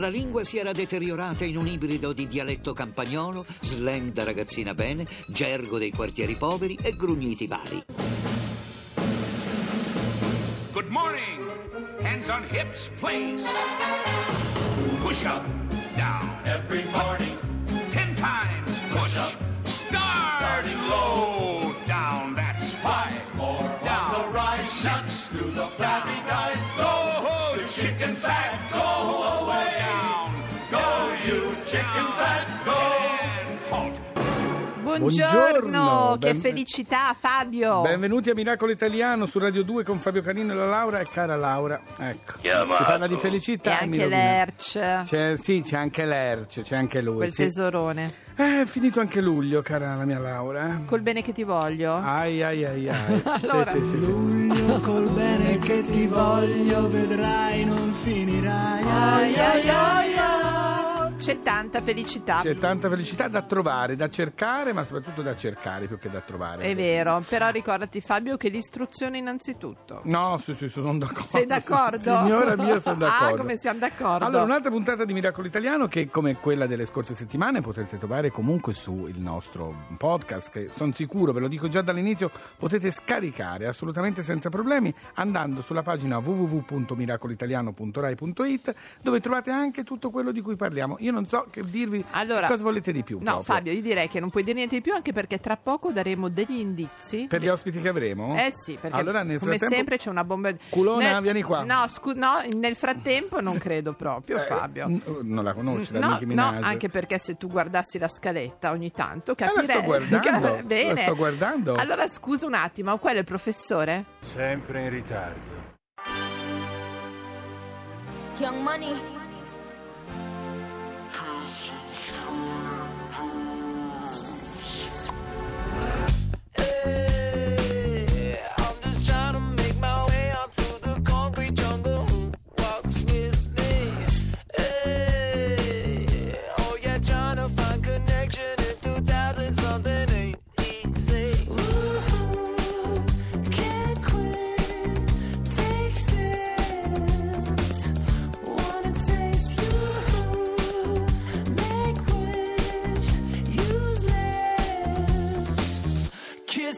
La lingua si era deteriorata in un ibrido di dialetto campagnolo, slang da ragazzina bene, gergo dei quartieri poveri e grugniti vari. Good morning. Hands on hips, please. Push up, down. Every morning, Ten times push. up. Start. Starting low. Down. That's five. more Down. on the rise. Six. To the flabby guys, Go, go. the chicken fat, Buongiorno, Buongiorno, che ben- felicità Fabio. Benvenuti a Miracolo Italiano su Radio 2 con Fabio Canino e la Laura e cara Laura. Ecco. Si parla di felicità. e mi anche l'Erc, C'è, sì, c'è anche l'Erce, c'è anche lui. quel sì. tesorone. Eh, È finito anche luglio, cara la mia Laura. eh. Col bene che ti voglio. Ai ai ai ai. Allora. Sì, sì, sì, sì. Luglio col bene che ti voglio, vedrai non finirai. Ai, ai, ai, ai. C'è tanta felicità. C'è tanta felicità da trovare, da cercare, ma soprattutto da cercare più che da trovare. È vero, però ricordati Fabio che l'istruzione innanzitutto. No, sì, sì, sono d'accordo. Sei d'accordo? Signora mia, sono d'accordo. Ah, come siamo d'accordo. Allora, un'altra puntata di Miracolo Italiano che, come quella delle scorse settimane, potrete trovare comunque sul nostro podcast, che sono sicuro, ve lo dico già dall'inizio, potete scaricare assolutamente senza problemi andando sulla pagina www.miracolitaliano.rai.it dove trovate anche tutto quello di cui parliamo. Io non so che dirvi Allora, cosa volete di più. No, proprio. Fabio, io direi che non puoi dire niente di più anche perché tra poco daremo degli indizi. Per gli ospiti che avremo? Eh sì, perché allora, nel come sempre c'è una bomba. Culona, Nel- vieni qua. No, scu- no, nel frattempo non credo proprio, Eh, Fabio. n- non la conosci, la No, Nicki no, Minaj? anche perché se tu guardassi la scaletta ogni tanto Eh, la capirei. sto guardando, la Bene. sto guardando. Allora scusa un attimo, quello è il professore? Sempre in ritardo. Young Money.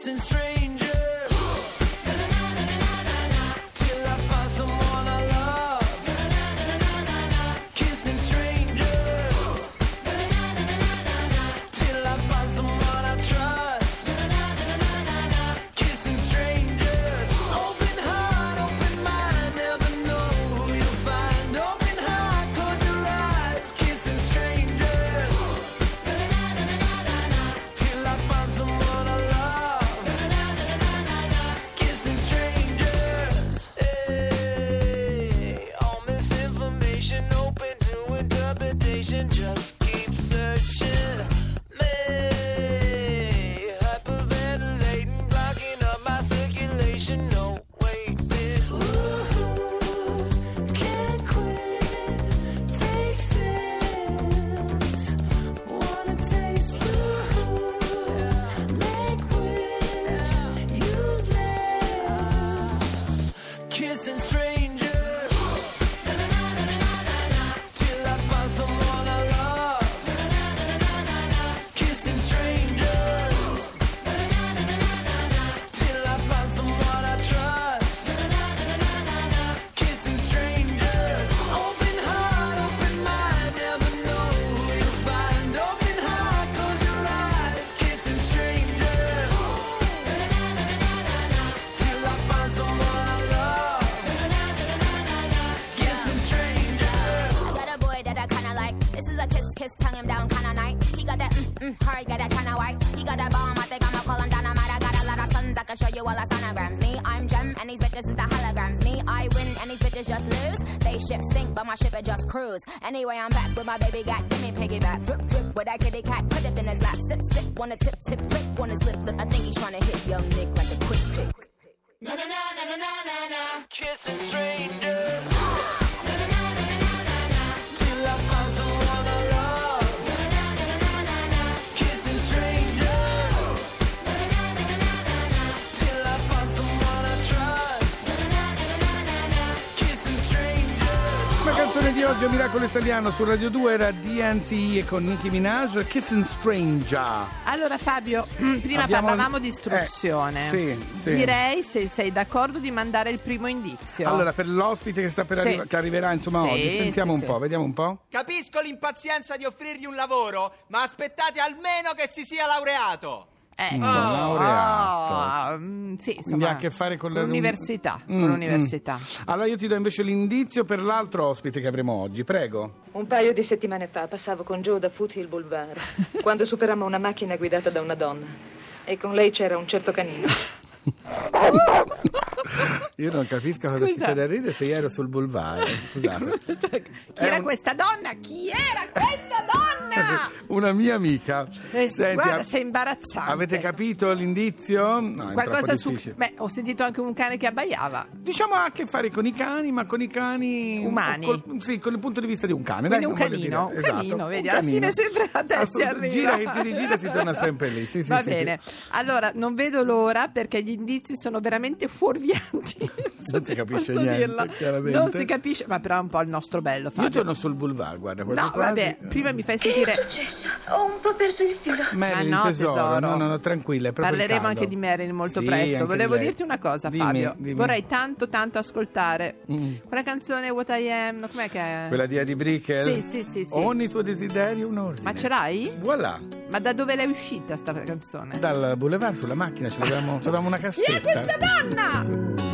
Kissing strangers Kissing sons, I can show you all the sonograms. Me, I'm gem, and these bitches is the holograms. Me, I win, and these bitches just lose. They ship sink, but my ship it just cruise. Anyway, I'm back with my baby got, give me piggyback. Drip, drip, with that kitty cat, put it in his lap. Sip, sip, wanna tip, tip, lick, on his lip. I think he's trying to hit young Nick like a quick pick. Na na na na na na na na. Kissing strangers. Till I oggi a Miracolo Italiano su Radio 2 era DNCE e con Nicki Minaj Kissing Stranger. Allora Fabio, prima Abbiamo- parlavamo di istruzione. Eh, sì, sì. Direi, se sei d'accordo, di mandare il primo indizio. Allora, per l'ospite che sta per Sì. che arriverà insomma Sì, oggi, sentiamo sì, un sì. po', vediamo un po'. Capisco l'impazienza di offrirgli un lavoro, ma aspettate almeno che si sia laureato. Ecco. Mm, laureato. Ah, mm, sì, insomma, ha a che fare con, l'università. Mm, con l'università. mm. Allora io ti do invece l'indizio per l'altro ospite che avremo oggi, prego. Un paio di settimane fa passavo con Joe da Foothill Boulevard, quando superammo una macchina guidata da una donna. E con lei c'era un certo canino. Io non capisco cosa ci Scusa. sia da ridere se io ero sul boulevard. Scusate. Chi era un- questa donna? Chi era questa donna? Una mia amica. Eh, Senti, guarda, a- sei imbarazzante. Avete capito l'indizio? No, Qualcosa su. Beh, ho sentito anche un cane che abbaiava. Diciamo ha a che fare con i cani, ma con i cani Umani. col- sì, con il punto di vista di un cane. Quindi dai, un canino, un esatto, canino, un vedi, alla canino. fine sempre a te si arriva. Gira che ti rigira, si torna sempre lì. Sì, sì, Va sì, bene, allora non vedo l'ora perché gli indizi sono veramente fuorvianti. Non si capisce niente. Non si capisce, ma però è un po' il nostro bello. Io Fabio. torno sul boulevard, guarda. No, quasi. vabbè, prima mi fai sentire. successo? Ho un po' perso il filo. Marilyn, Ma no, tesoro, tesoro. no, no, no, tranquilla, è Parleremo anche di Marilyn molto Sì, presto. Volevo lei. dirti una cosa, Dimmi, Fabio. dimmi. Vorrei tanto, tanto ascoltare Mm. quella canzone What I Am. Com'è che è? Quella di Eddie Brickell? Sì, sì, sì, sì. Ogni tuo desiderio un ordine. Ma ce l'hai? Voilà, Ma da dove l'hai uscita sta canzone? dal boulevard sulla macchina ce l'avevamo una cassetta. Chi è questa donna?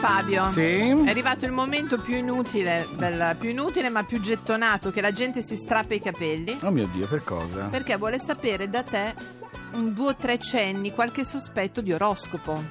Fabio, Sì? è arrivato il momento più inutile, del, più inutile ma più gettonato, che la gente si strappa i capelli, Oh mio Dio, per cosa? perché vuole sapere da te un due o tre cenni, qualche sospetto di oroscopo.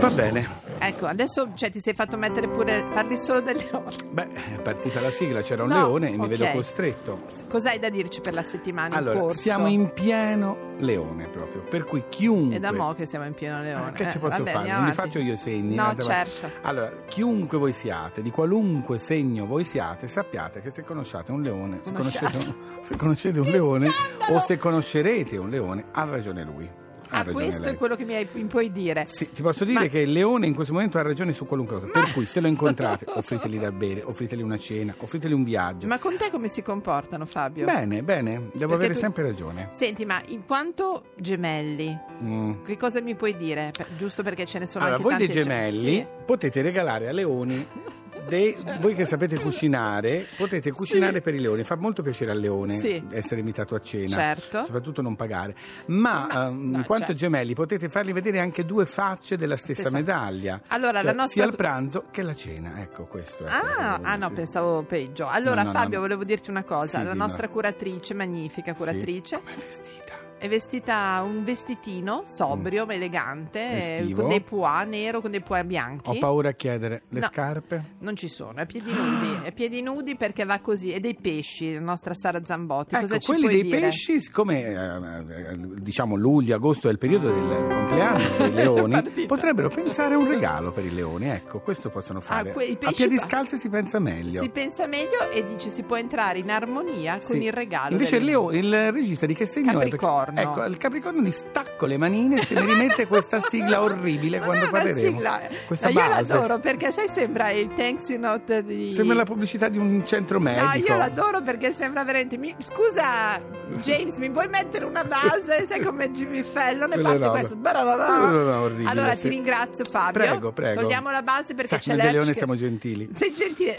Va bene. Ecco, adesso cioè, ti sei fatto mettere pure, parli solo delle ore. Beh, è partita la sigla, c'era un No, leone e mi ok. vedo costretto. Cos'hai da dirci per la settimana in Allora, corso? siamo in pieno leone proprio, per cui chiunque... È da mo' che siamo in pieno leone. Ah, che ci Eh, posso vabbè, fare? Non li faccio io i segni. No, certo. Allora, chiunque voi siate, di qualunque segno voi siate, sappiate che se conosciate un leone, se conoscete un, se conoscete un leone o se conoscerete un leone, ha ragione lui. Ah, questo lei. è quello che mi, hai- mi puoi dire. Sì, ti posso dire Ma- che il leone in questo momento ha ragione su qualunque cosa. Per cui se lo incontrate, offriteli da bere, offriteli una cena, offriteli un viaggio. Ma con te come si comportano, Fabio? Bene, bene, devo Perché avere tu- sempre ragione. Senti, ma in quanto gemelli, Mm. che cosa mi puoi dire? Per- giusto perché ce ne sono Allora, anche voi dei gemelli Sì. potete regalare a leoni dei- voi che sapete cucinare, potete cucinare per i leoni. Fa molto piacere al leone Sì. essere invitato a cena, Certo. soprattutto non pagare. Ma ehm, in quanto certo. gemelli potete fargli vedere anche due facce della stessa Stessa- medaglia. Allora, Cioè, la nostra- sia al pranzo che alla cena. Ecco, questo è. Ah, ah, no, sì. pensavo peggio. Allora, No, no, Fabio, no. volevo dirti una cosa. Sì, la nostra curatrice, magnifica curatrice, Sì, com'è vestita? È vestita un vestitino sobrio ma elegante, eh, Mm. Estivo. con dei pois nero, con dei pois bianchi. Ho paura a chiedere le No. scarpe. Non ci sono, è piedi nudi, è piedi nudi perché va così. E dei pesci, la nostra Sara Zambotti. Cosa Ecco, ci quelli puoi dei dire? pesci, siccome eh, eh, diciamo luglio, agosto è il periodo del compleanno dei leoni, Partita. potrebbero pensare a un regalo per i leoni. Ecco, questo possono fare. Ah, que- i a pesci piedi fa- scalzi si pensa meglio. Si pensa meglio e dice si può entrare in armonia con Sì. il regalo. Invece del- il, leo- il regista di che segno Capricorno. è? Perché- ecco, il Capricorno gli stacco le manine e se mi rimette questa sigla orribile Non quando parleremo. sigla. Questa No, io base. l'adoro perché sai sembra il Thanks You Note di Sembra la pubblicità di un centro No, medico. io l'adoro perché sembra veramente. mi- Scusa, James, mi puoi mettere una base? Sai come Jimmy Fallon e parte questo. Orribili, Allora sì. ti ringrazio, Fabio. Prego, prego. Togliamo la base perché Sai, c'è l'Erci. siamo gentili. Sei gentile.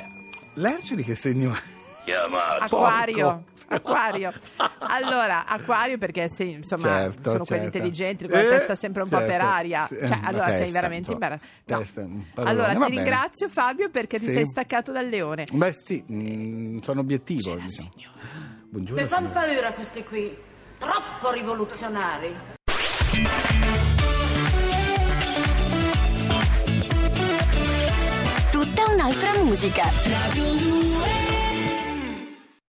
L'erce di che segno è? Acquario, Porco. acquario. Allora, acquario perché sei, insomma, Certo, sono quelli certo. intelligenti, con la Eh, testa sempre un po' per certo, aria. sì, Cioè, allora sei testa, veramente insomma, imbarazzato. No. Allora, ti bene. ringrazio Fabio perché ti Sì. sei staccato dal leone. Beh sì, mm, sono obiettivo. diciamo. Buongiorno. Mi fanno paura questi qui, troppo rivoluzionari. Tutta un'altra musica. Radio 2